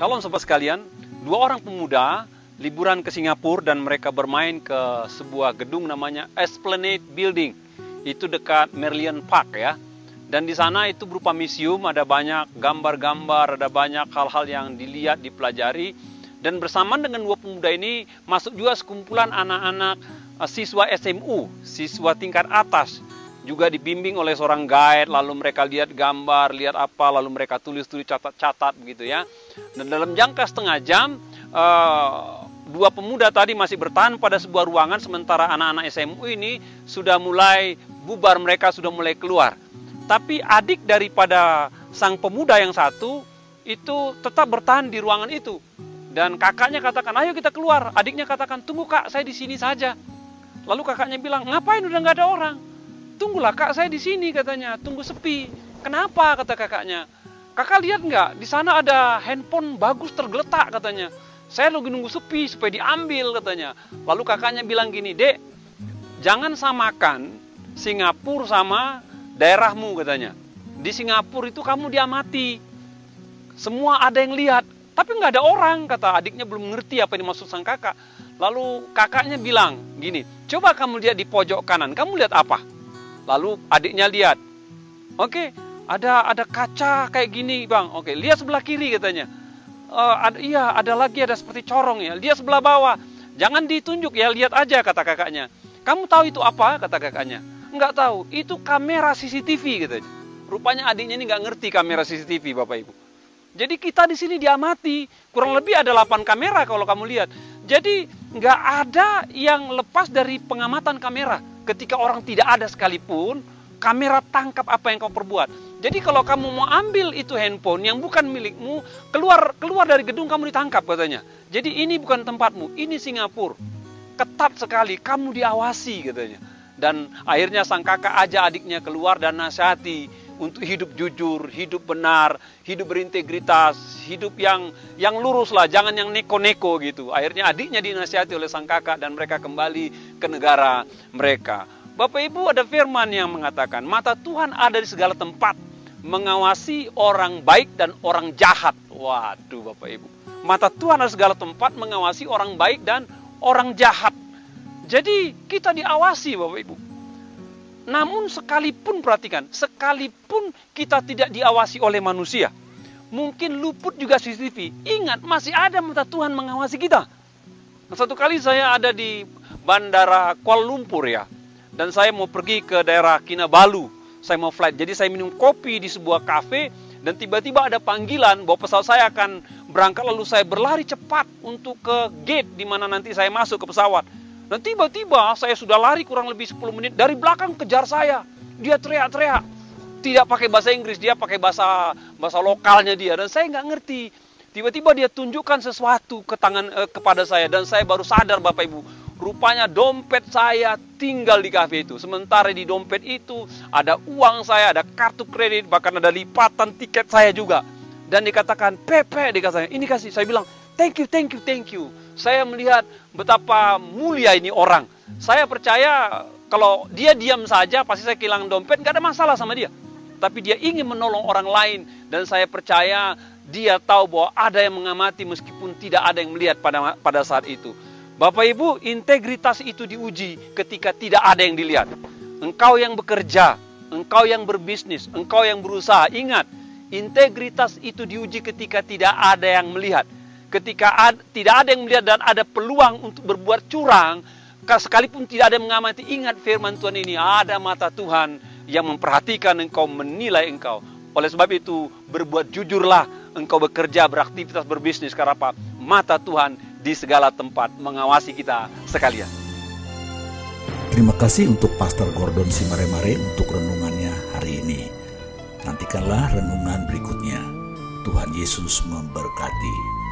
Shalom sobat sekalian, dua orang pemuda liburan ke Singapura dan mereka bermain ke sebuah gedung namanya Esplanade Building. Itu dekat Merlion Park ya. Dan di sana itu berupa museum, ada banyak gambar-gambar, ada banyak hal-hal yang dilihat, dipelajari. Dan bersamaan dengan dua pemuda ini masuk juga sekumpulan anak-anak eh, siswa SMU, siswa tingkat atas juga dibimbing oleh seorang guide, lalu mereka lihat gambar, lihat apa, lalu mereka tulis-tulis catat-catat begitu ya. Dan dalam jangka setengah jam, uh, dua pemuda tadi masih bertahan pada sebuah ruangan, sementara anak-anak SMU ini sudah mulai bubar, mereka sudah mulai keluar. Tapi adik daripada sang pemuda yang satu itu tetap bertahan di ruangan itu. Dan kakaknya katakan, ayo kita keluar. Adiknya katakan, tunggu kak, saya di sini saja. Lalu kakaknya bilang, ngapain udah nggak ada orang? Tunggulah kak saya di sini katanya, tunggu sepi. Kenapa kata kakaknya? Kakak lihat nggak? Di sana ada handphone bagus tergeletak katanya. Saya lagi nunggu sepi supaya diambil katanya. Lalu kakaknya bilang gini, dek, jangan samakan Singapura sama daerahmu katanya. Di Singapura itu kamu diamati. Semua ada yang lihat, tapi nggak ada orang kata adiknya belum mengerti apa yang dimaksud sang kakak. Lalu kakaknya bilang gini, coba kamu lihat di pojok kanan, kamu lihat apa? Lalu adiknya lihat, oke, okay, ada ada kaca kayak gini bang. Oke, okay, lihat sebelah kiri katanya. Uh, ada, iya, ada lagi ada seperti corong ya. Lihat sebelah bawah. Jangan ditunjuk ya, lihat aja kata kakaknya. Kamu tahu itu apa? Kata kakaknya. Enggak tahu. Itu kamera CCTV gitu. Rupanya adiknya ini nggak ngerti kamera CCTV Bapak Ibu. Jadi kita di sini diamati. Kurang lebih ada 8 kamera kalau kamu lihat. Jadi nggak ada yang lepas dari pengamatan kamera ketika orang tidak ada sekalipun, kamera tangkap apa yang kau perbuat. Jadi kalau kamu mau ambil itu handphone yang bukan milikmu, keluar keluar dari gedung kamu ditangkap katanya. Jadi ini bukan tempatmu, ini Singapura. Ketat sekali, kamu diawasi katanya. Dan akhirnya sang kakak aja adiknya keluar dan nasihati untuk hidup jujur, hidup benar, hidup berintegritas, hidup yang yang lurus lah, jangan yang neko-neko gitu. Akhirnya adiknya dinasihati oleh sang kakak dan mereka kembali ke negara mereka. Bapak Ibu ada firman yang mengatakan, mata Tuhan ada di segala tempat, mengawasi orang baik dan orang jahat. Waduh Bapak Ibu. Mata Tuhan ada di segala tempat, mengawasi orang baik dan orang jahat. Jadi kita diawasi Bapak Ibu. Namun sekalipun perhatikan, sekalipun kita tidak diawasi oleh manusia, mungkin luput juga CCTV. Ingat, masih ada mata Tuhan mengawasi kita. Satu kali saya ada di bandara Kuala Lumpur ya. Dan saya mau pergi ke daerah Kinabalu. Saya mau flight. Jadi saya minum kopi di sebuah kafe dan tiba-tiba ada panggilan bahwa pesawat saya akan berangkat lalu saya berlari cepat untuk ke gate di mana nanti saya masuk ke pesawat. Dan tiba-tiba saya sudah lari kurang lebih 10 menit dari belakang kejar saya. Dia teriak-teriak. Tidak pakai bahasa Inggris, dia pakai bahasa bahasa lokalnya dia dan saya nggak ngerti. Tiba-tiba dia tunjukkan sesuatu ke tangan eh, kepada saya dan saya baru sadar Bapak Ibu Rupanya dompet saya tinggal di kafe itu. Sementara di dompet itu ada uang saya, ada kartu kredit, bahkan ada lipatan tiket saya juga. Dan dikatakan, Pepe, dikatakan, ini kasih. Saya bilang, thank you, thank you, thank you. Saya melihat betapa mulia ini orang. Saya percaya kalau dia diam saja, pasti saya kehilangan dompet, nggak ada masalah sama dia. Tapi dia ingin menolong orang lain. Dan saya percaya dia tahu bahwa ada yang mengamati meskipun tidak ada yang melihat pada pada saat itu. Bapak Ibu, integritas itu diuji ketika tidak ada yang dilihat. Engkau yang bekerja, engkau yang berbisnis, engkau yang berusaha. Ingat, integritas itu diuji ketika tidak ada yang melihat. Ketika ad, tidak ada yang melihat dan ada peluang untuk berbuat curang, sekalipun tidak ada yang mengamati, ingat firman Tuhan ini, ada mata Tuhan yang memperhatikan engkau, menilai engkau. Oleh sebab itu, berbuat jujurlah engkau bekerja, beraktivitas, berbisnis. Karena apa? Mata Tuhan di segala tempat mengawasi kita sekalian. Terima kasih untuk Pastor Gordon Simaremare untuk renungannya hari ini. Nantikanlah renungan berikutnya. Tuhan Yesus memberkati.